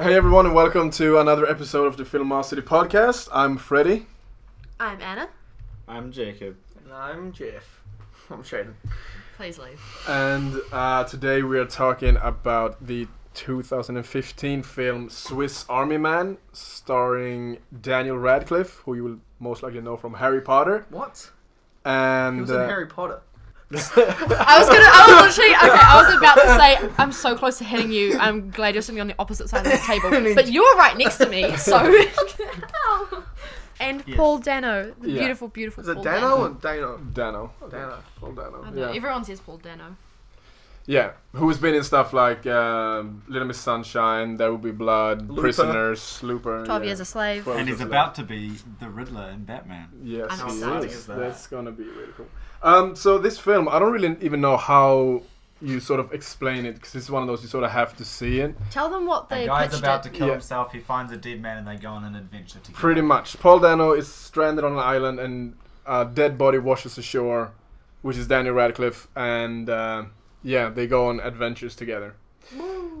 Hey everyone, and welcome to another episode of the Filmosity podcast. I'm Freddie. I'm Anna. I'm Jacob. And I'm Jeff. I'm Shaden. Please leave. And uh, today we are talking about the 2015 film Swiss Army Man, starring Daniel Radcliffe, who you will most likely know from Harry Potter. What? And He was uh, in Harry Potter. I was gonna. I was literally. Okay, I was about to say. I'm so close to hitting you. I'm glad you're sitting on the opposite side of the table, but you're right next to me. So. and Yes. Paul Dano, the Yeah. beautiful, beautiful. Is it Paul Dano Dano. or Dano? Dano. Dano. Paul Dano. I know, Yeah. Everyone says Paul Dano. yeah, who's been in stuff like um, Little Miss Sunshine, There Will Be Blood, Looper. Prisoners, Looper. Twelve yeah. years a slave. And he's about to be the Riddler in Batman. Yes, I'm he is. Is that? That's gonna be really cool. Um, so this film, I don't really even know how you sort of explain it because it's one of those you sort of have to see it. Tell them what A they guy's about it. to kill Yeah. himself. He finds a dead man, and they go on an adventure together. Pretty much, Paul Dano is stranded on an island, and a dead body washes ashore, which is Daniel Radcliffe, and uh, yeah, they go on adventures together.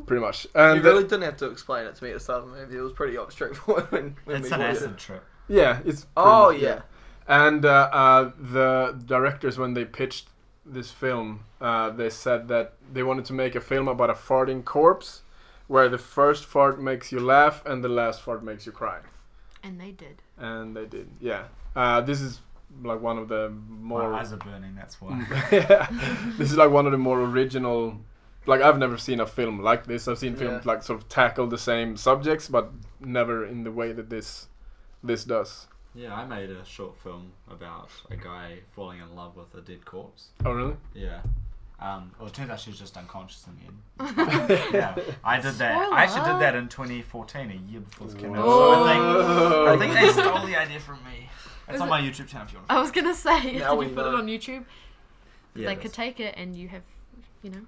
Pretty much, and you really didn't have to explain it to me at the start of the movie. It was pretty straightforward when, when It's we an acid it. trip. yeah, it's Oh much- yeah. And uh, uh, the directors, when they pitched this film, uh, they said that they wanted to make a film about a farting corpse, where the first fart makes you laugh and the last fart makes you cry. And they did. And they did, yeah. Uh, this is like one of the more. My eyes are burning. That's why. yeah, this is like one of the more original. Like I've never seen a film like this. I've seen films Yeah. like sort of tackle the same subjects, but never in the way that this this does. Yeah, I made a short film about a guy falling in love with a dead corpse. Oh really? Yeah. Um, well, it turns out she's just unconscious in the end. yeah, I did that. I actually did that in 2014, a year before this came out. So I think, I think they stole the idea from me. It's Is on it- my YouTube channel if you want. I was gonna say, Now did we you put it on YouTube? Yeah, they could take it, and you have, you know.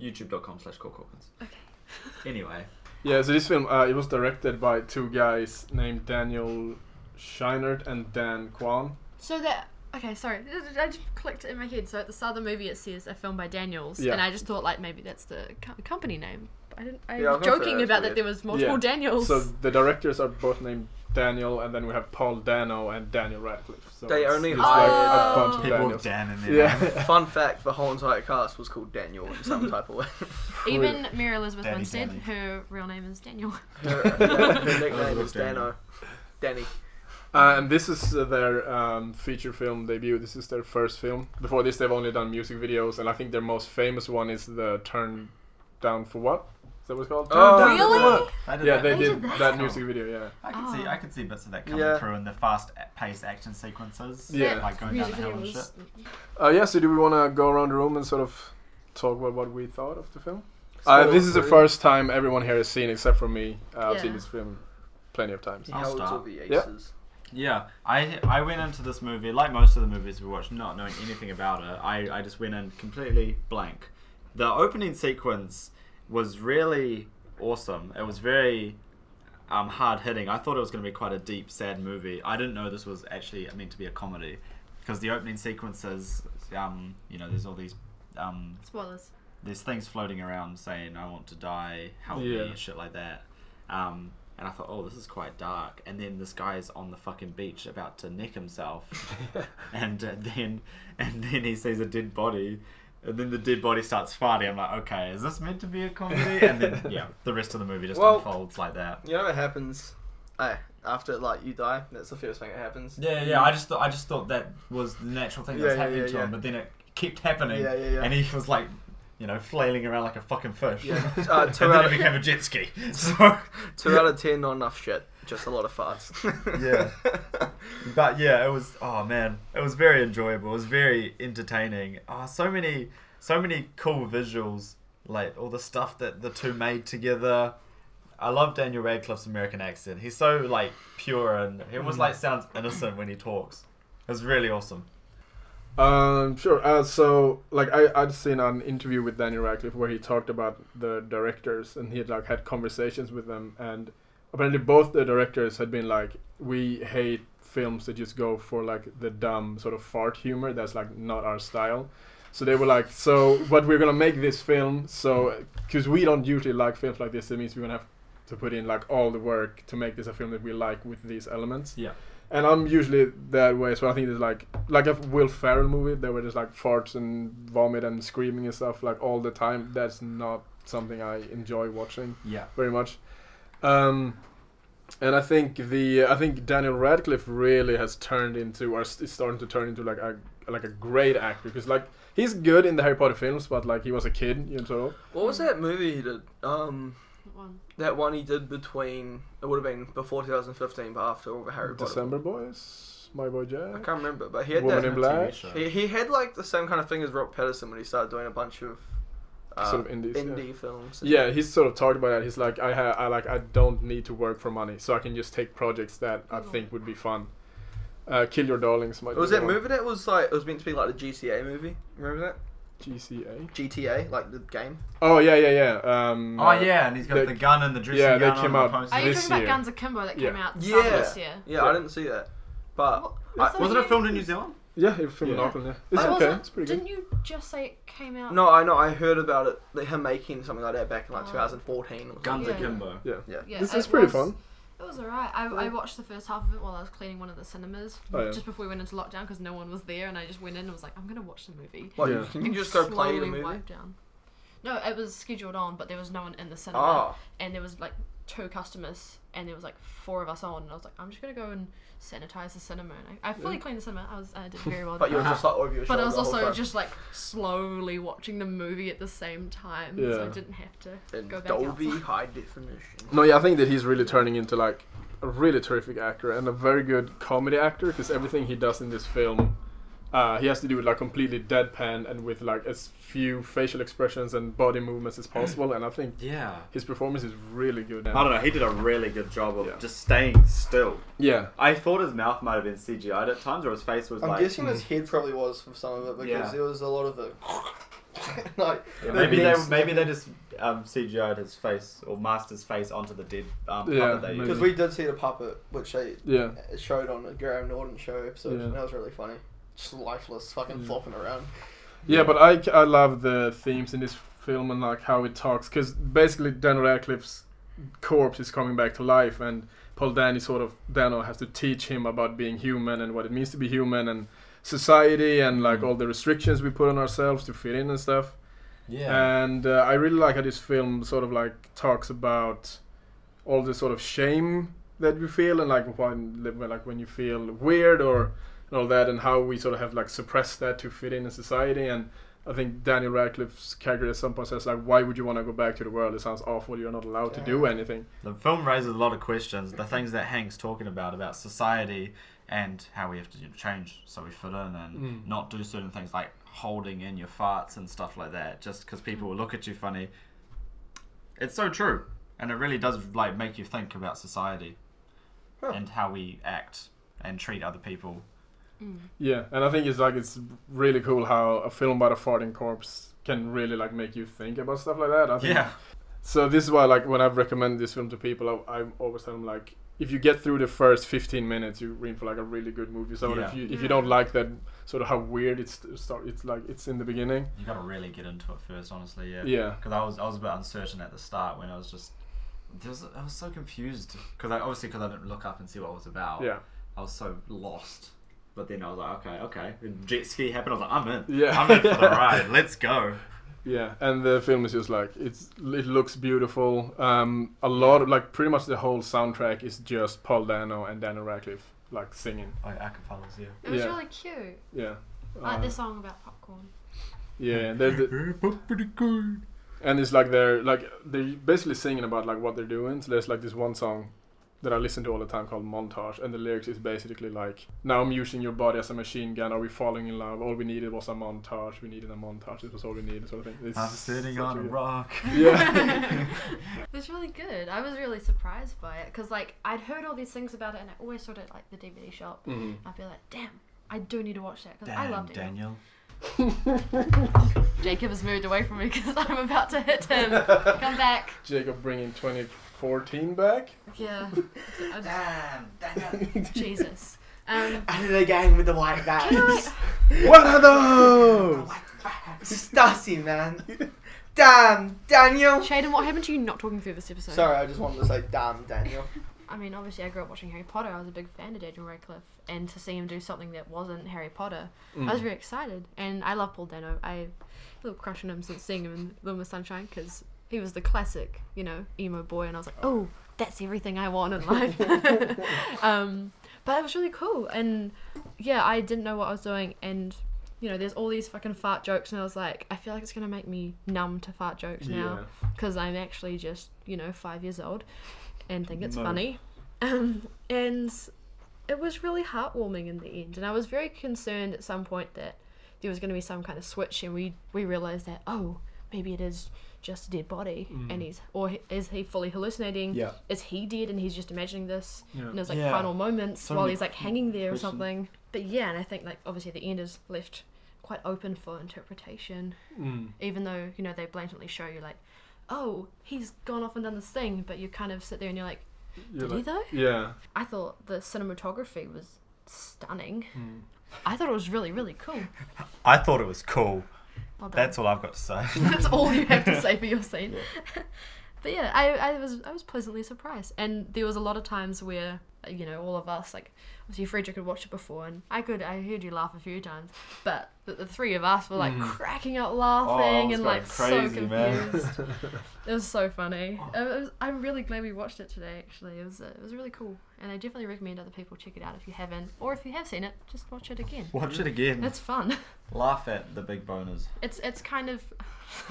youtube.com slash Corkins. Okay. Anyway, Yeah, so this film uh, it was directed by two guys named Daniel Scheinert and Dan Kwan. So that okay, sorry, I just clicked it in my head. So at the start of the movie, it says a film by Daniels, Yeah. and I just thought like maybe that's the co- company name. I didn't. I Yeah, was was gonna say joking that's about weird. that there was multiple Yeah. Daniels. So the directors are both named Daniel, and then we have Paul Dano and Daniel Radcliffe. So They it's- only it's hire- like a bunch of oh. people Daniels. with Dan in their Yeah. Fun fact: the whole entire cast was called Daniel in some type of way. Even Mary Elizabeth Danny Winstead, Danny. her real name is Daniel. her, her nickname is Dano. Danny. Uh, and this is uh, their um, feature film debut. This is their first film. Before this, they've only done music videos, and I think their most famous one is the "Turn Down for What." Is that what it's called? Oh, Turn Down for Really? What? I did Yeah, that. they They did did that. that? music video. Yeah. I could see, Oh. I could see bits of that coming Yeah. through in the fast paced action sequences. Yeah. like going down the hill and shit. Uh, yeah. So do we want to go around the room and sort of talk about what we thought of the film? Uh, this is the first time everyone here has seen, except for me. Uh, I've seen this film plenty of times. I'll start. the aces? Yeah, I I went into this movie like most of the movies we watched, not knowing anything about it. I, I just went in completely blank. The opening sequence was really awesome. It was very um, hard hitting. I thought it was going to be quite a deep, sad movie. I didn't know this was actually meant to be a comedy because the opening sequences, um, you know, there's all these um, Spoilers. there's things floating around saying I want to die, help Yeah. me, shit like that. Um, and I thought, oh, this is quite dark. And then this guy's on the fucking beach about to nick himself, and uh, then and then he sees a dead body, and then the dead body starts fighting. I'm like, okay, is this meant to be a comedy? And then yeah, the rest of the movie just Well- unfolds like that. You know what happens? Hey, after like you die, that's the first thing that happens. Yeah, yeah. I just thought I just thought that was the natural thing that's Yeah, yeah, happening yeah, to yeah. him, but then it kept happening, Yeah, yeah, yeah. and he was like, you know, flailing around like a fucking fish. Yeah. Uh, two and then out it of became a jet ski. So two out of ten, not enough shit. Just a lot of farts. Yeah. but yeah, it was oh man, it was very enjoyable. It was very entertaining. Oh, so many so many cool visuals, like all the stuff that the two made together. I love Daniel Radcliffe's American accent. He's so like pure and he almost like sounds innocent when he talks. It was really awesome. Um, sure. Uh, so, like, I I'd seen an interview with Daniel Radcliffe where he talked about the directors, and he had like had conversations with them, and apparently both the directors had been like, we hate films that just go for like the dumb sort of fart humor. That's like not our style. So they were like, so but we're gonna make this film, so because we don't usually like films like this, it means we're gonna have to put in like all the work to make this a film that we like with these elements. Yeah. And I'm usually that way, so I think there's like like a Will Ferrell movie there were just like farts and vomit and screaming and stuff like all the time. That's not something I enjoy watching Yeah. very much. Um, and I think the I think Daniel Radcliffe really has turned into or is starting to turn into like a like a great actor because like he's good in the Harry Potter films, but like he was a kid, you know. Sort of. What was that movie he did? Um, One. that one he did between it would have been before 2015, but after all the Harry Potter. December Boys, My Boy Jack. I can't remember, but he had Woman that. in Black, show. He, he had like the same kind of thing as Robert Pattinson when he started doing a bunch of uh, sort of indies. yeah. indie films. Yeah, he's sort of talked about that. He's like, I ha- I like, I don't need to work for money, so I can just take projects that I Mhm. think would be fun. Uh, Kill Your Darlings might. It was be that one. movie that was like it was meant to be like the GCA movie. Remember that? GCA. GTA, like the game. Oh yeah, yeah, yeah. Um, Oh uh, yeah, and he's got they- the gun and the dressing yeah, they gun came on out the poster. Are you This talking about year. Guns Akimbo that came out Yeah. this year? Yeah, Yeah. I didn't see that, but What- I- was that Wasn't you- it filmed in New Zealand? Yeah, it was filmed in Yeah. Auckland. Yeah, it's I okay. It's pretty Didn't good. you just say it came out? no, I know I heard about it. Like him making something like that back in like Oh. 2014. Or. Guns Yeah. Akimbo. Yeah, Yeah. Yeah, this it is pretty was- fun. It was alright. I, I watched the first half of it while I was cleaning one of the cinemas Oh, yeah. just before we went into lockdown because no one was there, and I just went in and was like, I'm gonna watch the movie. What, Yeah. Can you And just go play the slowly movie? wipe down. No, it was scheduled on, but there was no one in the cinema, Oh, and there was like two customers, and there was like four of us on, and I was like, I'm just gonna go and sanitize the cinema. And I, I fully Yeah. cleaned the cinema. I was I did very well. but you were just like over your But I was also just like slowly watching the movie at the same time, so I Yeah. didn't have to in go back Dolby outside. high definition. No, yeah, I think that he's really turning into like a really terrific actor and a very good comedy actor because everything he does in this film, uh, he has to do it like completely deadpan and with like as few facial expressions and body movements as possible. And I think Yeah. his performance is really good. I don't know. He did a really good job of Yeah. just staying still. Yeah, I thought his mouth might have been CGI'd at times, or his face was like I'm like. guessing his head probably was from some of it because Yeah. there was a lot of it. like Yeah, the maybe they maybe they just um, CGI'd his face or masked his face onto the dead um, Yeah, puppet they maybe. Because we did see the puppet, which they yeah. showed on the Graham Norton show episode, Yeah. and that was really funny. Just lifeless, fucking Yeah. flopping around. Yeah, but I, I love the themes in this film and like how it talks because basically Daniel Radcliffe's corpse is coming back to life and Paul Dani sort of Dano has to teach him about being human and what it means to be human and society and like Mm. all the restrictions we put on ourselves to fit in and stuff. yeah. And uh, I really like how this film sort of like talks about all the sort of shame that we feel and like when like when you feel weird or and all that and how we sort of have like suppressed that to fit in in society and I think Daniel Radcliffe's character at some point says like why would you want to go back to the world it sounds awful you're not allowed to do anything The film raises a lot of questions. The things that Hank's talking about about society and how we have to change so we fit in and Mm. not do certain things like holding in your farts and stuff like that, just because people will look at you funny. It's so true, and it really does like make you think about society Huh. and how we act and treat other people. Mm. yeah and I think it's like it's really cool how a film about a farting corpse can really like make you think about stuff like that I think Yeah, So this is why, like, when I've recommended this film to people, I, I always tell them like, if you get through the first fifteen minutes, you're in for like a really good movie. So Yeah. if you if Yeah. you don't like that sort of how weird it's start, it's like it's in the beginning. you got to really get into it first, honestly. Yeah. Yeah, Because I was I was a bit uncertain at the start when I was just. There was, I was so confused because I obviously because I didn't look up and see what it was about. yeah, I was so lost. But then I was like, okay, okay. And jet ski happened. I was like, I'm in. Yeah. I'm in for the ride. Let's go. yeah. And the film is just like it's it looks beautiful. Um, a lot of like pretty much the whole soundtrack is just Paul Dano and Daniel Radcliffe like singing. Like acapellas, yeah. It was Yeah. really cute. Yeah. Like Uh, this song about popcorn. Yeah, there's the, and it's like they're like they're basically singing about like what they're doing. So there's like this one song that I listen to all the time called Montage, and the lyrics is basically like, "Now I'm using your body as a machine gun. Are we falling in love? All we needed was a montage. We needed a montage. It was all we needed." Sort of thing. It's I'm sitting such on a good- rock. Yeah. It was really good. I was really surprised by it because like I'd heard all these things about it, and I always saw it at like the DVD shop. Mhm. I'd be like, damn, I do need to watch that because I Damn, loved it. Daniel. Jacob has moved away from me because I'm about to hit him. Come back. Jacob bringing 2014 back. Yeah. I- Damn, Daniel. Jesus. Um, Under the gang with the white guys. what are those? Stassi, man. Damn, Daniel. Shaden, what happened to you not talking through this episode? Sorry, I just wanted to say damn, Daniel. I mean, obviously, I grew up watching Harry Potter. I was a big fan of Daniel Radcliffe, and to see him do something that wasn't Harry Potter, I Mm. was very excited. And I love Paul Dano. I have a little crush on him since seeing him in Little Miss Sunshine because he was the classic, you know, emo boy, and I was like, oh, that's everything I want in life. um, but it was really cool, and yeah, I didn't know what I was doing, and you know, there's all these fucking fart jokes, and I was like, I feel like it's gonna make me numb to fart jokes now Yeah. because I'm actually just, you know, five years old and think it's No. funny. Um, and it was really heartwarming in the end. And I was very concerned at some point that there was going to be some kind of switch, and we, we realized that, oh, maybe it is just a dead body, and he's, or is he fully hallucinating? Yeah. Is he dead and he's just imagining this? Yeah. And there's like Yeah. final moments So while he's like hanging there or something. But yeah, and I think like obviously the end is left quite open for interpretation Mm. even though you know they blatantly show you like oh he's gone off and done this thing but you kind of sit there and you're like You're did he though Yeah. i thought the cinematography was stunning Mm. i thought it was really really cool I thought it was cool. Well. That's all I've got to say. that's all you have to say for your scene but yeah I, I was i was pleasantly surprised and there was a lot of times where you know all of us like obviously Frederick had watched it before and I could I heard you laugh a few times but the, the three of us were like Mhm. cracking up Oh, laughing was and like so crazy, man. confused It was so funny. Was, I'm really glad we watched it today. Actually, it was uh, it was really cool, and I definitely recommend other people check it out if you haven't, or if you have seen it, just watch it again. Watch it again. It's fun. Laugh at the big boners. It's it's kind of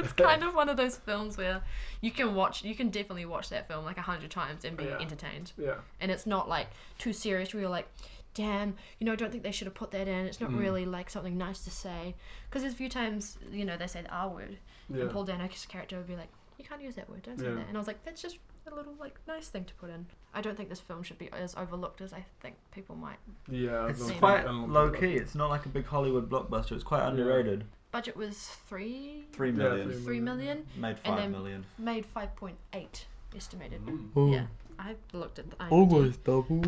it's kind of one of those films where you can watch you can definitely watch that film like a hundred times and be Yeah. entertained, Yeah. and it's not like too serious where you're like. Damn, you know, I don't think they should have put that in. It's not Mm. really like something nice to say. Because there's a few times, you know, they say the R word, Yeah. and Paul Dano's character would be like, "You can't use that word. Don't say Yeah. that." And I was like, "That's just a little like nice thing to put in." I don't think this film should be as overlooked as I think people might. Yeah. It's quite I don't think low about key. it. It's not like a big Hollywood blockbuster. It's quite underrated. Budget was three Three Yeah, million. three three million, Made And five then- million. made five point eight estimated. Mm. Yeah, I looked at the IMDb. double.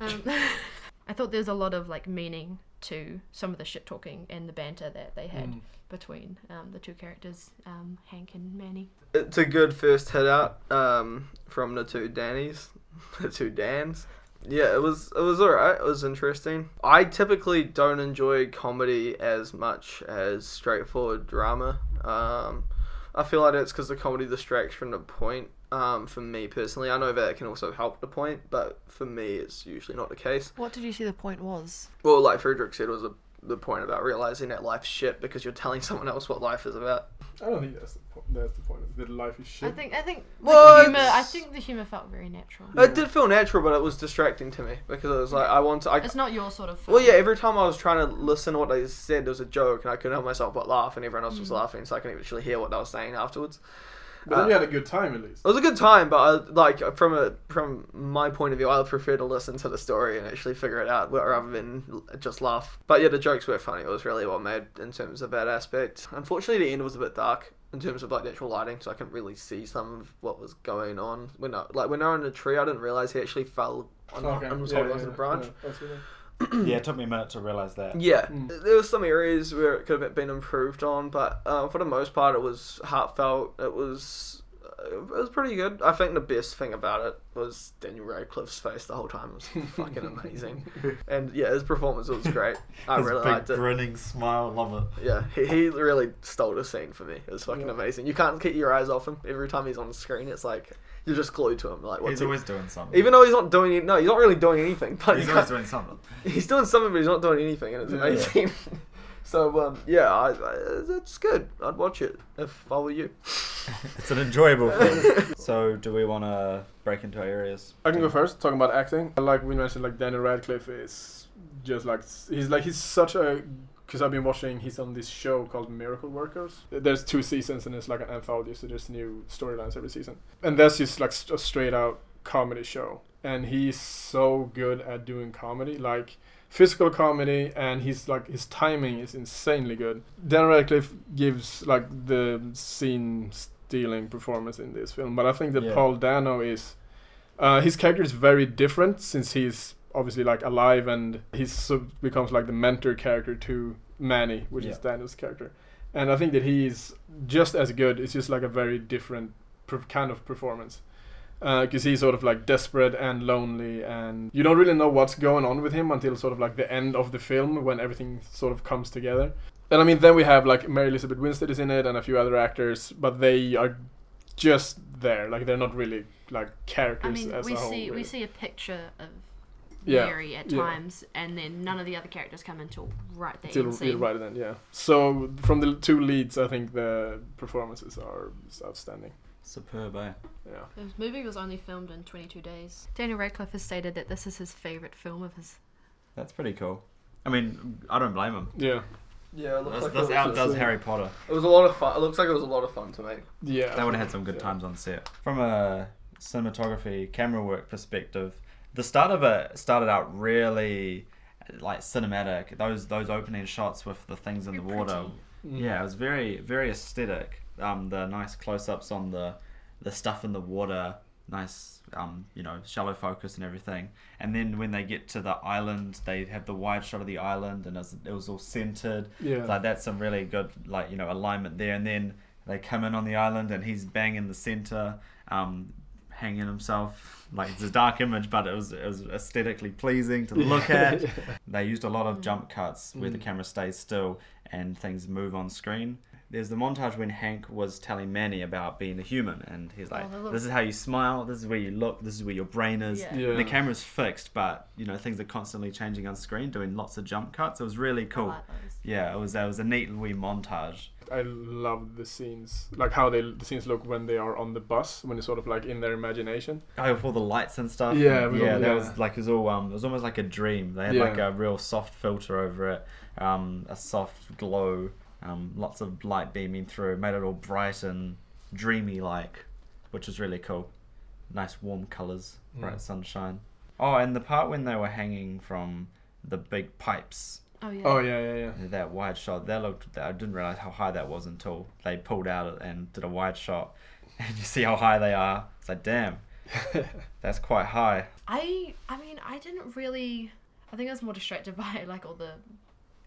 Um, I thought there's a lot of like meaning to some of the shit talking and the banter that they had Mm. between um, the two characters, um, Hank and Manny. It's a good first hit out um, from the two Dannies, the two Dans. Yeah, it was it was alright. It was interesting. I typically don't enjoy comedy as much as straightforward drama. Um, I feel like it's because the comedy distracts from the point. Um, for me personally, I know that it can also help the point, but for me, it's usually not the case. What did you see the point was? Well, like Frederick said, it was a, the point about realizing that life's shit because you're telling someone else what life is about. I don't think that's the point. That's the point. That life is shit. I think I think the What? humor. I think the humor felt very natural. Yeah. It did feel natural, but it was distracting to me because it was like I want to. I, It's not your sort of film. well, yeah. Every time I was trying to listen to what they said, there was a joke, and I couldn't help myself but laugh, and everyone else was Mm. laughing, so I couldn't actually hear what they were saying afterwards. But then uh, you had a good time at least. It was a good time, but I, like from a from my point of view, I would prefer to listen to the story and actually figure it out rather than just laugh. But yeah, the jokes were funny. It was really what made in terms of that aspect. Unfortunately, the end was a bit dark in terms of like natural lighting, so I couldn't really see some of what was going on. When I, like when I was in the tree, I didn't realize he actually fell on Okay. and was yeah, holding yeah, onto the branch. yeah. Yeah, it took me a minute to realize that. Yeah, Mm. there were some areas where it could have been improved on, but uh, for the most part, it was heartfelt. It was uh, it was pretty good. I think the best thing about it was Daniel Radcliffe's face the whole time. It was fucking amazing, and yeah, his performance was great. I His really big liked it. grinning smile, love it. Yeah, he, he really stole the scene for me. It was fucking Yeah. amazing. You can't keep your eyes off him. Every time he's on the screen, it's like you're just glued to him. Like what's He's he? always doing something. Even though he's not doing it, no, he's not really doing anything. But he's you always can't- doing something. He's doing something, but he's not doing anything, and it's Yeah. amazing. so um, yeah, I, I, that's good. I'd watch it if I were you. It's an enjoyable film. so, do we want to break into areas? I can go first. Talking about acting, like we mentioned, like Daniel Radcliffe is just like he's like he's such a because I've been watching. He's on this show called Miracle Workers. There's two seasons and it's like an anthology, so there's new storylines every season. And that's just like a straight out comedy show. And he's so good at doing comedy, like physical comedy, and he's like his timing is insanely good. Daniel Radcliffe gives like the scene stealing performance in this film, but I think that Yeah. Paul Dano is uh, his character is very different since he's obviously like alive and he's so becomes like the mentor character to Manny, which is Daniel's character. and I think that he's just as good. It's just like a very different per- kind of performance. Uh, because he's sort of like desperate and lonely, and you don't really know what's going on with him until sort of like the end of the film when everything sort of comes together. And I mean, then we have like Mary Elizabeth Winstead is in it and a few other actors, but they are just there. Like they're not really like characters I mean, as we a whole. see really. we see a picture of Yeah, Mary at yeah. times, and then none of the other characters come until right there. Till scene. right then, yeah. So from the two leads, I think the performances are outstanding. Superb, eh? Yeah. This movie was only filmed in 22 days. Daniel Radcliffe has stated that this is his favorite film of his. That's pretty cool. I mean, I don't blame him. Yeah. Yeah, it looks This, like this it, outdoes Harry Potter. it was a lot of fun. It looks like it was a lot of fun to make. Yeah. They would have had some good Yeah. times on set. From a cinematography, camera work perspective, the start of it started out really like cinematic. Those those opening shots with the things in the water. pretty. Mm. Yeah, it was very very aesthetic. Um, the nice close-ups on the the stuff in the water, nice um, you know shallow focus and everything. And then when they get to the island, they have the wide shot of the island, and it was, it was all centered. Yeah. Like that's some really good like you know alignment there. And then they come in on the island, and he's bang in the center, um, hanging himself. Like it's a dark image, but it was it was aesthetically pleasing to look at. They used a lot of jump cuts where the Mm. camera stays still and things move on screen. There's the montage when Hank was telling Manny about being a human, and he's like, Oh, "This is how you smile. This is where you look. This is where your brain is." Yeah. Yeah. The camera's fixed, but you know things are constantly changing on screen, doing lots of jump cuts. It was really cool. like. Yeah, it was. It was a neat wee montage. I love the scenes, like how they the scenes look when they are on the bus, when it's sort of like in their imagination. Oh, with all the lights and stuff. Yeah, with yeah, all- that yeah. was like it was all um, it was almost like a dream. They had Yeah. like a real soft filter over it, um, a soft glow, um, lots of light beaming through, made it all bright and dreamy like, which was really cool. Nice warm colors, bright Mm. sunshine. Oh, and the part when they were hanging from the big pipes, Oh yeah. Oh yeah, yeah, yeah. that wide shot, that looked. I didn't realize how high that was until they pulled out and did a wide shot, and you see how high they are. It's like, damn, that's quite high. I I mean I didn't really I think I was more distracted by like all the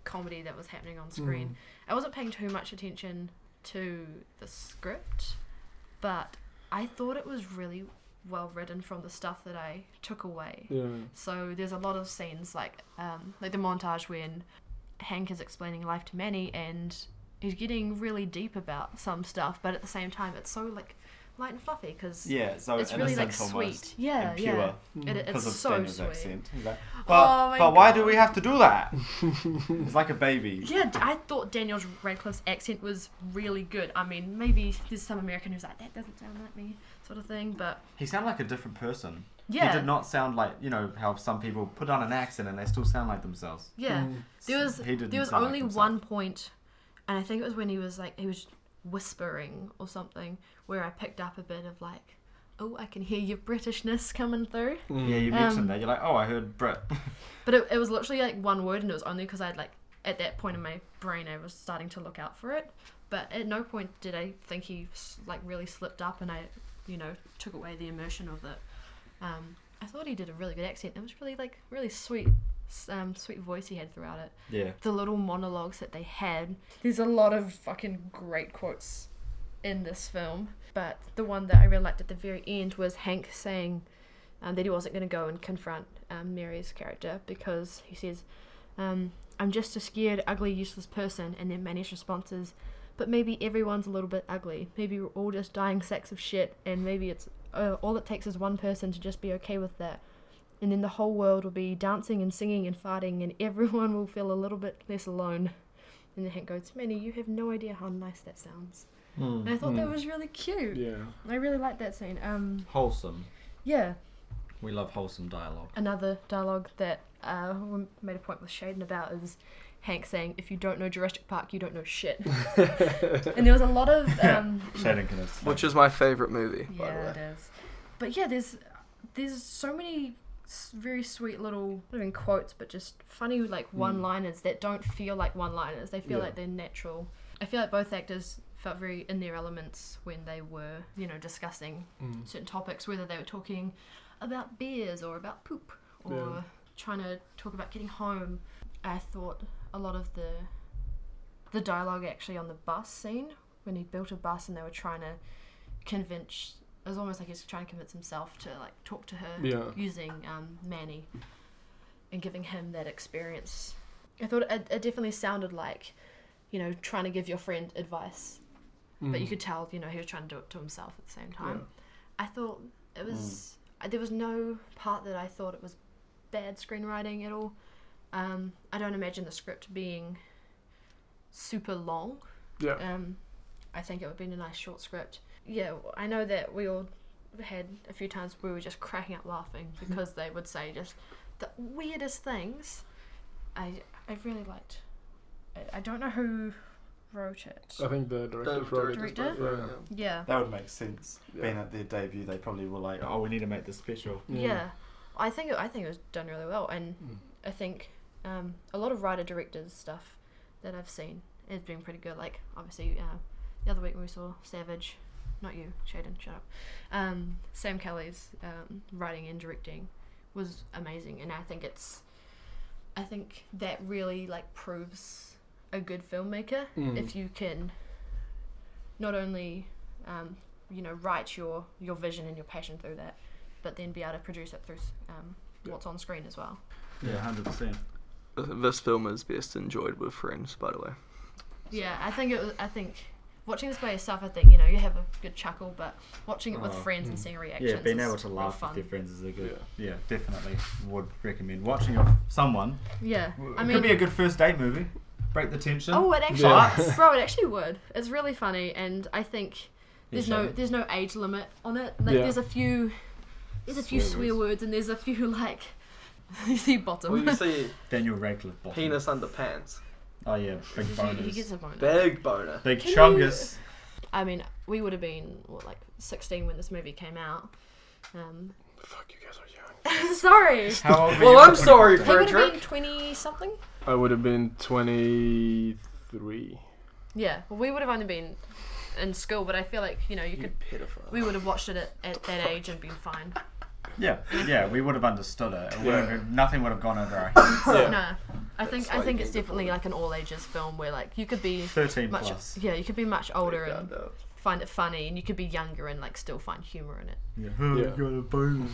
comedy that was happening on screen. Mm. I wasn't paying too much attention to the script, but I thought it was really well written from the stuff that I took away. Yeah. So there's a lot of scenes like um, like the montage when Hank is explaining life to Manny and he's getting really deep about some stuff, but at the same time it's so like light and fluffy because Yeah, so it's really like sweet. Yeah, and yeah. pure It, it's because of so Daniel's sweet. accent. Like, Oh but my but why do we have to do that? it's like a baby. Yeah, I thought Daniel Radcliffe's accent was really good. I mean, maybe there's some American who's like, that doesn't sound like me, sort of thing, but He sounded like a different person. yeah. He did not sound like you know how some people put on an accent and they still sound like themselves. Yeah. Mm. There was He didn't there was sound like only one point, and I think it was when he was like he was whispering or something, where I picked up a bit of like, oh, I can hear your Britishness coming through. Mm. Yeah, you mentioned Um, that. You're like, oh, I heard Brit. But it, it was literally like one word, and it was only because I'd like at that point in my brain I was starting to look out for it. But at no point did I think he like really slipped up, and I, you know, took away the immersion of it. Um, I thought he did a really good accent. It was really like really sweet, um, sweet voice he had throughout it. yeah. the little monologues that they had. There's a lot of fucking great quotes in this film, but the one that I really liked at the very end was Hank saying um, that he wasn't going to go and confront um, Mary's character because he says, um, I'm just a scared, ugly, useless person, and then Manny's response is, but maybe everyone's a little bit ugly. Maybe we're all just dying sacks of shit, and maybe it's uh, all it takes is one person to just be okay with that. And then the whole world will be dancing and singing and farting, and everyone will feel a little bit less alone. And then Hank goes, Manny, you have no idea how nice that sounds. And I thought that Mm. was really cute. Yeah. I really liked that scene. Um, Wholesome. yeah, We love wholesome dialogue. another dialogue that uh, we made a point with Shaden about is Hank saying, "If you don't know Jurassic Park, you don't know shit." and there was a lot of um, Shaden can Which is my favorite movie, by the yeah, way. it is. But yeah, there's there's so many very sweet little not even quotes, but just funny like one-liners that don't feel like one-liners. They feel Yeah. like they're natural. I feel like both actors felt very in their elements when they were, you know, discussing Mm. certain topics, whether they were talking about beers or about poop or Yeah. trying to talk about getting home. I thought a lot of the the dialogue actually on the bus scene when he built a bus and they were trying to convince. It was almost like he was trying to convince himself to like talk to her Yeah. using um, Manny and giving him that experience. I thought it, it definitely sounded like, you know, trying to give your friend advice, but you Mm. could tell, you know, he was trying to do it to himself at the same time. Yeah. I thought it was I there was no part that I thought it was bad screenwriting at all. Um, I don't imagine the script being super long. Yeah. Um, I think it would be a nice short script. Yeah, I know that we all had a few times we were just cracking up laughing because they would say just the weirdest things. I I really liked. I, I don't know who wrote it. I think the director The wrote it. director? as. Yeah. Yeah. That would make sense. Yeah. Being at their debut, they probably were like, "Oh, we need to make this special." Yeah, I think it, I think it was done really well, and Mm. I think um, a lot of writer directors stuff that I've seen has been pretty good. Like obviously uh, the other week when we saw Savage, not you, Shaden, shut up. Um, Sam Kelly's um, writing and directing was amazing, and I think it's, I think that really like proves a good filmmaker Mm. if you can not only um, you know write your your vision and your passion through that but then be able to produce it through um, Yeah. what's on screen as well Yeah, hundred percent. This film is best enjoyed with friends, by the way. yeah i think it was i think watching this by yourself i think you know you have a good chuckle but watching it with Oh, friends and mm. seeing reactions Yeah, being is able to real laugh fun. with your friends is a good. Yeah, definitely would recommend watching it. Someone. yeah i it mean could be a good first date movie. Break the tension. oh it actually Yeah. bro it actually would it's really funny and i think there's no sure. there's no age limit on it like Yeah. there's a few there's a few Swear swear words and there's a few like you see bottom Well, you see Daniel Radcliffe. bottom. penis under pants. Oh yeah, big he, bonus. he gets a bonus Big boner. Big Can you- chungus. I mean, we would have been what, like 16 when this movie came out. Um, Fuck, you guys are young. sorry. How old were Well, you I'm sorry you He would watched have Frederick. been 20 something. I would have been 23. Yeah. Well, we would have only been in school, but I feel like you know you could. pedophile. We would have watched it at, at that age and been fine. It? Yeah, yeah, we would have understood it. it wouldn't have- nothing would have gone over our heads. Yeah. No, I think I like think it's definitely like an all ages film where like you could be Thirteen much plus. yeah you could be much older and goddamn. find it funny, and you could be younger and like still find humor in it. Yeah. Yeah. got a bonus.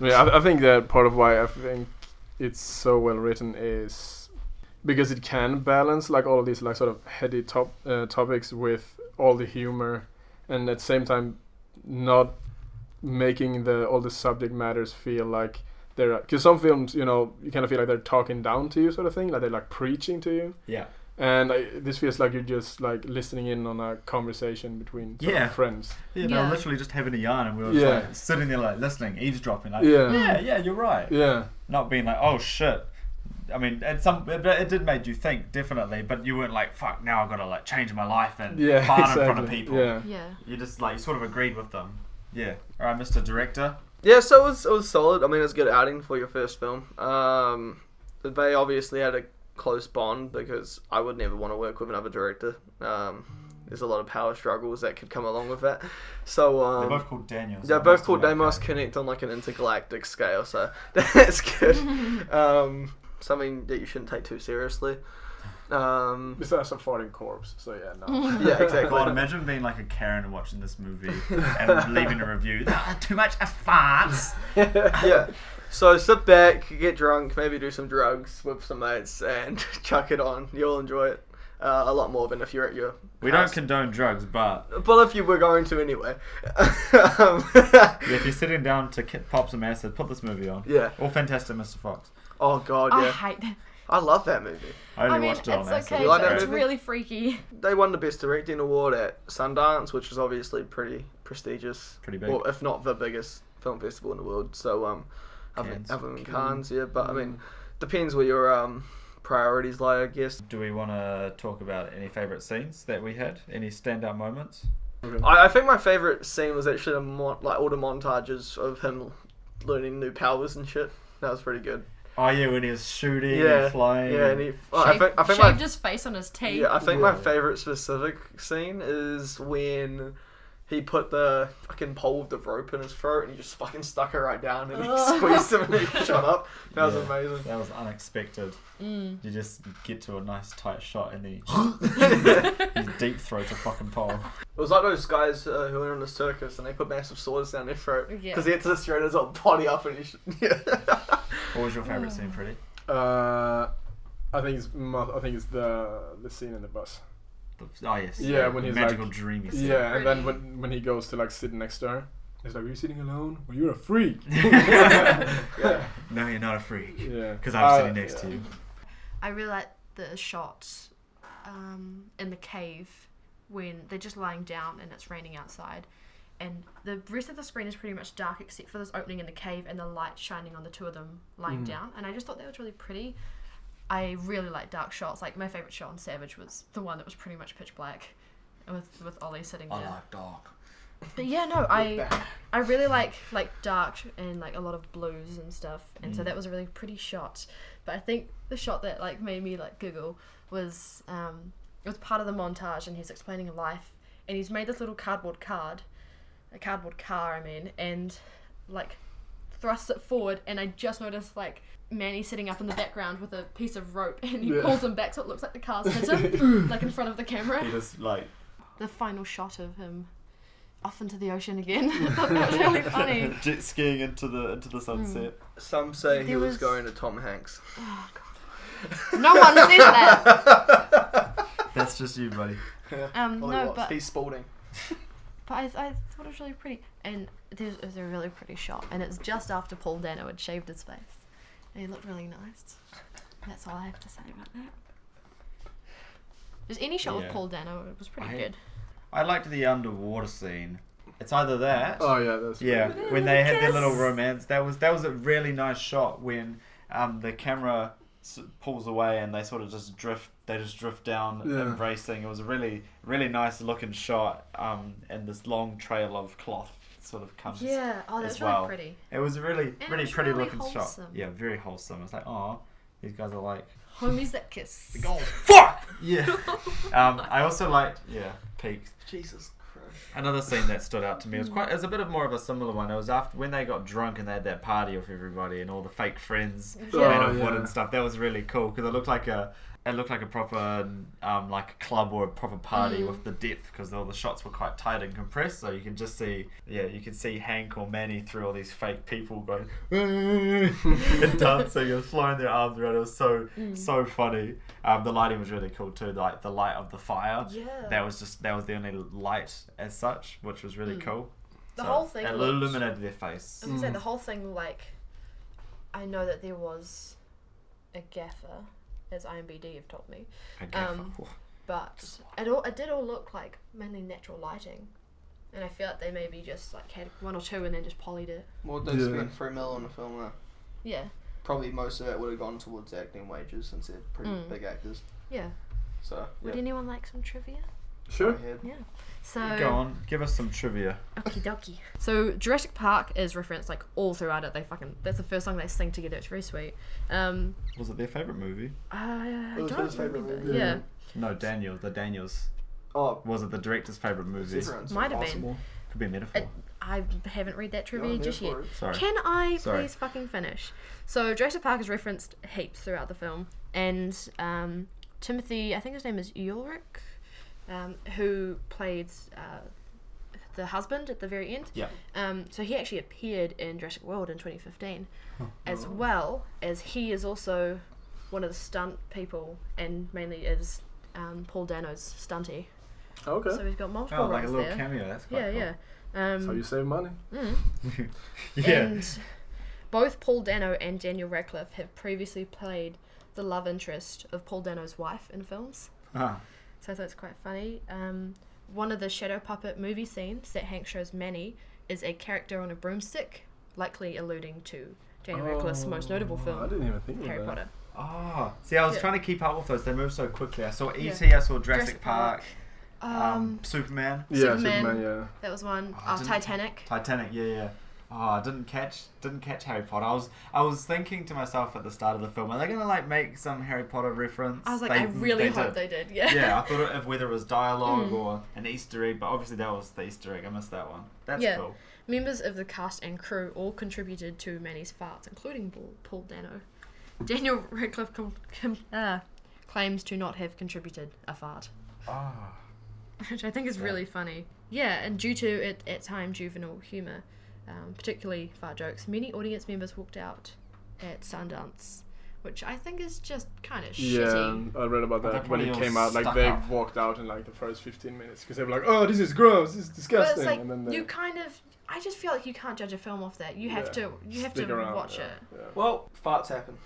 Yeah, I, I think that part of why I think it's so well written is because it can balance like all of these like sort of heady top uh, topics with all the humor, and at the same time not making the all the subject matters feel like they're because some films you know you kind of feel like they're talking down to you sort of thing like they're like preaching to you Yeah. and I, this feels like you're just like listening in on a conversation between sort of Yeah. friends Yeah, they Yeah. were literally just having a yarn, and we were just Yeah. like sitting there, like listening, eavesdropping, like, Yeah. yeah, yeah, you're right. yeah Not being like, oh shit. I mean, at some, it, it did make you think, definitely, but you weren't like, fuck, now I've got to like change my life and yeah fart exactly. in front of people. yeah Yeah. You just like, you sort of agreed with them. Yeah. All right, Mr. Director. Yeah, so it was, it was solid. I mean, it's a good outing for your first film. Um, they obviously had a close bond because I would never want to work with another director. Um, there's a lot of power struggles that could come along with that. So um, They're both called Daniel. so they're both called They Must. Connect on like an intergalactic scale, so that's good. um, something that you shouldn't take too seriously. Um, besides a farting corpse so yeah no yeah, exactly. God, imagine being like a Karen and watching this movie and leaving a review. "Ah, Too much of farts. yeah. So sit back, get drunk, maybe do some drugs with some mates, and chuck it on. You'll enjoy it uh, a lot more than if you're at your. We don't condone drugs, but Well, if you were going to anyway. um, if you're sitting down to ki- pop some acid, put this movie on. yeah. Or Fantastic Mr. Fox. Oh god, I yeah. hate that. I love that movie. I only I mean, watched it on it's acid. okay, You like but that it's movie? really freaky. They won the best directing award at Sundance, which is obviously pretty prestigious. Pretty big. Well, if not the biggest film festival in the world. So um, other, Cannes. other than Cannes. Cannes, yeah. But I Mm. mean, depends where your um priorities lie, I guess. Do we want to talk about any favourite scenes that we had? Any standout moments? I, I think my favorite scene was actually the mon- like all the montages of him learning new powers and shit. That was pretty good. Oh yeah, when he was shooting Yeah, and flying. Yeah, and he. I Shaved, think I think shaved my his face on his teeth. yeah I think my Yeah. favorite specific scene is when he put the fucking pole with the rope in his throat and he just fucking stuck it right down and he Ugh. squeezed him and he shot up. That was Yeah. amazing. That was unexpected. Mm. You just get to a nice tight shot and then he, he deep throats a fucking pole. It was like those guys uh, who went on the circus and they put massive swords down their throat Yeah. because he had to straighten his whole body up and he sh- yeah. What was your favourite scene, Freddie? Uh, I think it's mo- I think it's the the scene in the bus. The- oh yes. Yeah, when the he's magical like- dreamy scene. Yeah, and then when when he goes to like sit next to her, he's like, "Are you sitting alone? Well, you're a freak." yeah. No, you're not a freak. yeah, Because I'm Uh, sitting next to you. I really like the shot um, in the cave when they're just lying down and it's raining outside. And the rest of the screen is pretty much dark except for this opening in the cave and the light shining on the two of them lying Mm. down. And I just thought that was really pretty. I really like dark shots. Like my favorite shot on Savage was the one that was pretty much pitch black, with with Ollie sitting there. I like dark. But yeah, no, I I really like like dark and like a lot of blues and stuff, and so Mm. that was a really pretty shot. But I think the shot that like made me like giggle was um it was part of the montage, and he's explaining life, and he's made this little cardboard card, a cardboard car, I mean, and like thrusts it forward, and I just noticed like Manny sitting up in the background with a piece of rope, and he Yeah. pulls him back so it looks like the car's hit him, like in front of the camera He just like the final shot of him off into the ocean again. I thought that was really funny. jet skiing into the into the sunset. Some say he There was, was- going to Tom Hanks. Oh, God. No one says that. That's just you, buddy. Um, Well, no, was. but he's Spalding. But I, I thought it was really pretty, and there's it was a really pretty shot, and it's just after Paul Dano had shaved his face, and he looked really nice. That's all I have to say about that. Just any shot Yeah. with Paul Dano, it was pretty I- good. I liked the underwater scene. It's either that. Oh yeah, that's Yeah, pretty- when they had their little romance, that was that was a really nice shot when um, the camera s- pulls away and they sort of just drift. They just drift down, Yeah. embracing. It was a really really nice looking shot, um, and this long trail of cloth sort of comes. Yeah, oh, as that's really well. pretty. It was a really it really pretty really looking wholesome. shot. Yeah, very wholesome. It's like, oh, these guys are like, Homies that kiss. oh fuck. Yeah. um, I also liked yeah, peaks. Jesus Christ. Another scene that stood out to me was quite. It was a bit of more of a similar one. It was after when they got drunk and they had that party with everybody and all the fake friends Yeah. made Oh, of wood and stuff. That was really cool because it looked like a. It looked like a proper, um, like a club or a proper party Mm. with the depth because all the shots were quite tight and compressed. So you can just see, yeah, you can see Hank or Manny through all these fake people going and dancing and flying their arms around. It was so Mm. so funny. Um, the lighting was really cool too, like the light of the fire Yeah. that was just that was the only light as such, which was really Mm. cool. The So whole thing it looked- illuminated their face. I was gonna say Mm. the whole thing like I know that there was a gaffer, as IMBD have told me, Okay. um, but it all it did all look like mainly natural lighting, and I feel like they maybe just like had one or two and then just polyed it. Well, they Yeah. spent three mil on the film. Though. Yeah, Probably most of it would have gone towards acting wages since they're pretty Mm. big actors. yeah. So Would yeah. anyone like some trivia? Sure. Go ahead. So Go on, give us some trivia. Okie dokie. So Jurassic Park is referenced like all throughout it. They fucking that's the first song they sing together. It's very sweet. Um, Was it their favorite movie? I, I It was don't his favourite remember. movie. Yeah. No, Daniel. The Daniels. Oh, Was it the director's favorite movie? Severance. Might have been. Impossible. Could be a metaphor. It- I haven't read that You're trivia on just yet. for it. Sorry. Can I Sorry. please fucking finish? So Jurassic Park is referenced heaps throughout the film, and um, Timothy, I think his name is Ulrich, um, who played uh, the husband at the very end. Yeah. Um, so he actually appeared in Jurassic World in 2015, Oh. as well as he is also one of the stunt people, and mainly is um, Paul Dano's stunty. Okay. So he's got multiple Oh, like a little there. cameo. That's quite yeah, cool. yeah. Um, so you save money. mm. yeah. And both Paul Dano and Daniel Radcliffe have previously played the love interest of Paul Dano's wife in films. Ah, So I thought it's quite funny. Um, one of the shadow puppet movie scenes that Hank shows Manny is a character on a broomstick, likely alluding to Daniel Radcliffe's most notable Oh, I film, didn't even think Harry of that. Potter. Oh, see, I was Yeah. trying to keep up with those. They move so quickly. I saw Yeah. E.T. I saw Jurassic, Jurassic Park, Park. um, Um, Superman, Yeah, Superman. Superman. yeah. that was one. Oh, I Oh, didn't- Titanic. Titanic. Yeah, yeah. Oh, I didn't catch didn't catch Harry Potter. I was I was thinking to myself at the start of the film, are they gonna like make some Harry Potter reference? I was like, They- I really hope did. they did. Yeah. yeah, I thought if whether it was dialogue Mm. or an Easter egg, but obviously that was the Easter egg. I missed that one. That's Yeah. cool. Members of the cast and crew all contributed to Manny's farts, including Paul, Dano. Daniel Radcliffe com- com- uh, claims to not have contributed a fart, Ah. which I think is Yeah. really funny. Yeah, and due to it at time juvenile humour, um, particularly fart jokes, many audience members walked out at Sundance, which I think is just kind of Yeah, shitty. I read about They're that when it came out. Like they up. walked out in like the first 15 minutes because they were like, "Oh, this is gross. This is disgusting." But it's like and then you kind of, I just feel like you can't judge a film off that. You have Yeah. to, you have to around, watch yeah, it. yeah. Well, farts happen.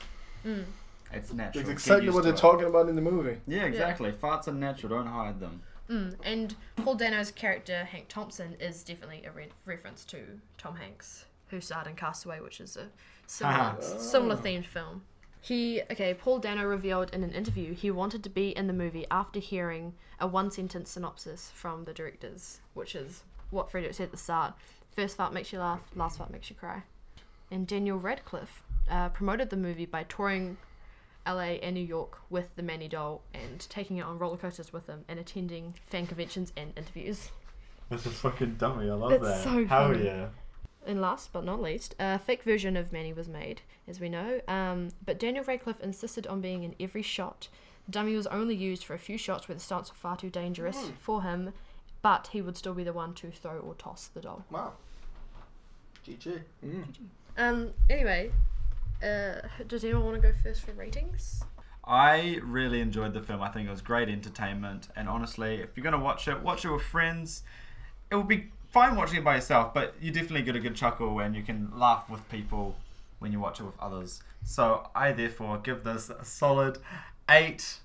Mm. It's natural. It's exactly what they're it. talking about in the movie. Yeah, exactly. Farts are natural. Don't hide them. Mm, and Paul Dano's character Hank Thompson is definitely a re- reference to Tom Hanks, who starred in Castaway, which is a similar Ah. similar themed film. He okay, Paul Dano revealed in an interview he wanted to be in the movie after hearing a one sentence synopsis from the directors, which is what Frederick said at the start. First fart makes you laugh, last fart makes you cry. And Daniel Radcliffe uh, promoted the movie by touring LA and New York with the Manny doll and taking it on roller coasters with him and attending fan conventions and interviews. This is fucking dummy. I love It's that. so Hell funny. yeah. And last but not least, a fake version of Manny was made, as we know. Um, but Daniel Radcliffe insisted on being in every shot. The dummy was only used for a few shots where the stunts were far too dangerous Hmm. for him, but he would still be the one to throw or toss the doll. Wow. GG. Mm. Um. Anyway, uh, does anyone want to go first for ratings? I really enjoyed the film. I think it was great entertainment. And honestly, if you're gonna watch it, watch it with friends. It will be fine watching it by yourself, but you definitely get a good chuckle and you can laugh with people when you watch it with others. So I therefore give this a solid eight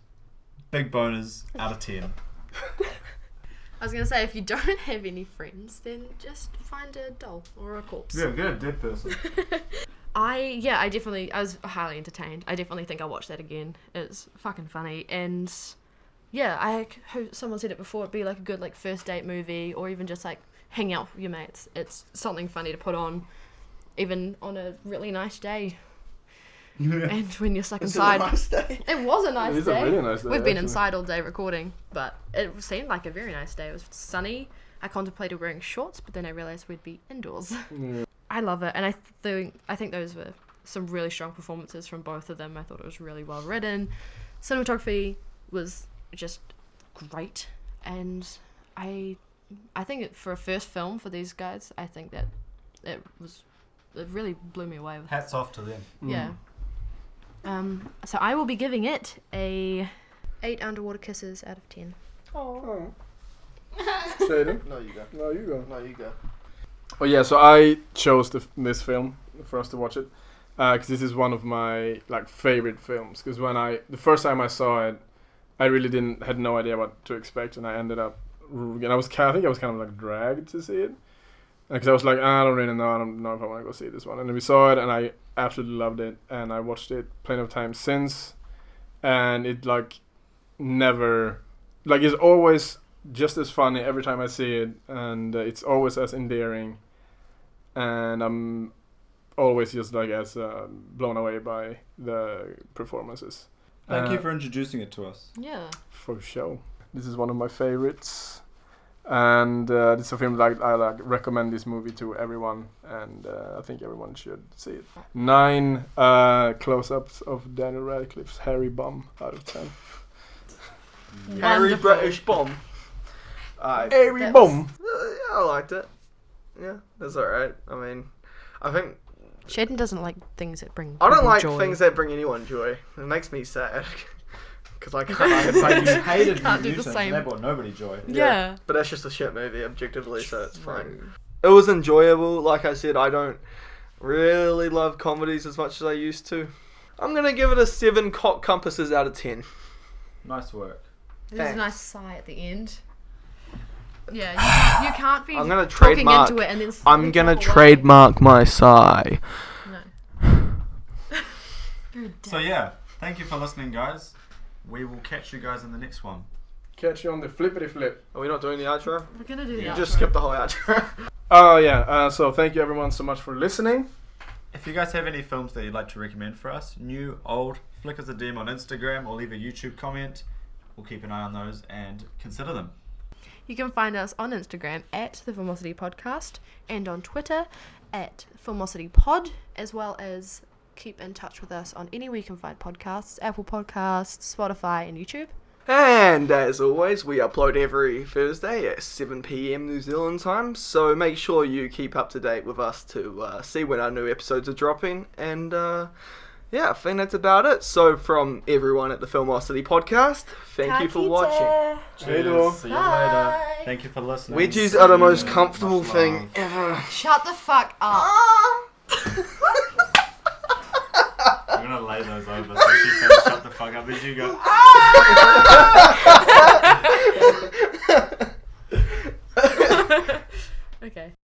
big boners out of ten. I was gonna say if you don't have any friends, then just find a doll or a corpse. Yeah, get a dead person. I yeah, I definitely I was highly entertained. I definitely think I'll watch that again. It's fucking funny and yeah, I someone said it before. It'd be like a good like first date movie or even just like hang out with your mates. It's something funny to put on, even on a really nice day. and when you're stuck Is it a inside, nice day? it was a nice It day. a really nice day. We've been inside all day recording, but it seemed like a very nice day. It was sunny. I contemplated wearing shorts, but then I realized we'd be indoors. Yeah. I love it, and I think I think those were some really strong performances from both of them. I thought it was really well written. Cinematography was just great, and I I think it, for a first film for these guys, I think that it was it really blew me away. Hats off to them. Mm. Yeah. Um. So I will be giving it a eight underwater kisses out of ten. Oh. Shaden? No, you go. No, you go. No, you go. Oh yeah, so I chose the, this film for us to watch it because this is one of my like favorite films. Because when I the first time I saw it, I really didn't had no idea what to expect, and I ended up and I was I think I was kind of like dragged to see it. Because I was like "Ah, I don't really know I don't know if I want to go see this one, and then we saw it, and I absolutely loved it, and I watched it plenty of times since, and it like never like it's always just as funny every time I see it, and uh, it's always as endearing, and I'm always just like as uh, blown away by the performances. Thank Uh, you for introducing it to us. Yeah. for sure. This is one of my favorites, and uh, this is a film like I like recommend this movie to everyone, and uh, I think everyone should see it. Nine uh, close-ups of Daniel Radcliffe's hairy bum out of ten. Harry Wonderful. British bomb. Aye. Hairy That bum. Uh, yeah, I liked it. Yeah, that's alright. I mean, I think Shaden doesn't like things that bring. I don't people like joy. things that bring anyone joy. It makes me sad because I can't. But you hated Can't do the Newton, same. That brought nobody joy. Yeah. But that's just a shit movie, objectively, so it's fine. It was enjoyable. Like I said, I don't really love comedies as much as I used to. I'm gonna give it a seven cock compasses out of ten. Nice work. There's a Thanks. nice sigh at the end. Yeah, you can't, you can't be I'm gonna talking trademark- into it and then. I'm gonna trademark my sigh. No. So yeah, thank you for listening, guys. We will catch you guys in the next one. catch you on the flippity flip. Are we not doing the outro? We're gonna do You the You outro. just skip the whole outro. Oh yeah. Uh, so thank you everyone so much for listening. If you guys have any films that you'd like to recommend for us, new, old, flick us a DM on Instagram or leave a YouTube comment. We'll keep an eye on those and consider them. You can find us on Instagram at the Filmosity Podcast and on Twitter at Filmosity Pod, as well as keep in touch with us on anywhere you can find podcasts Apple Podcasts, Spotify, and YouTube. And as always, we upload every Thursday at 7 pm New Zealand time, so make sure you keep up to date with us to uh, see when our new episodes are dropping. And uh, yeah, I think that's about it. So, from everyone at the Filmosity podcast, thank you for watching. Cheers. See you later. Thank you for listening. Wedges are the most comfortable thing ever. Shut the fuck up. I'm gonna lay those over. So she "Shut the fuck up," and you go. Ah! okay.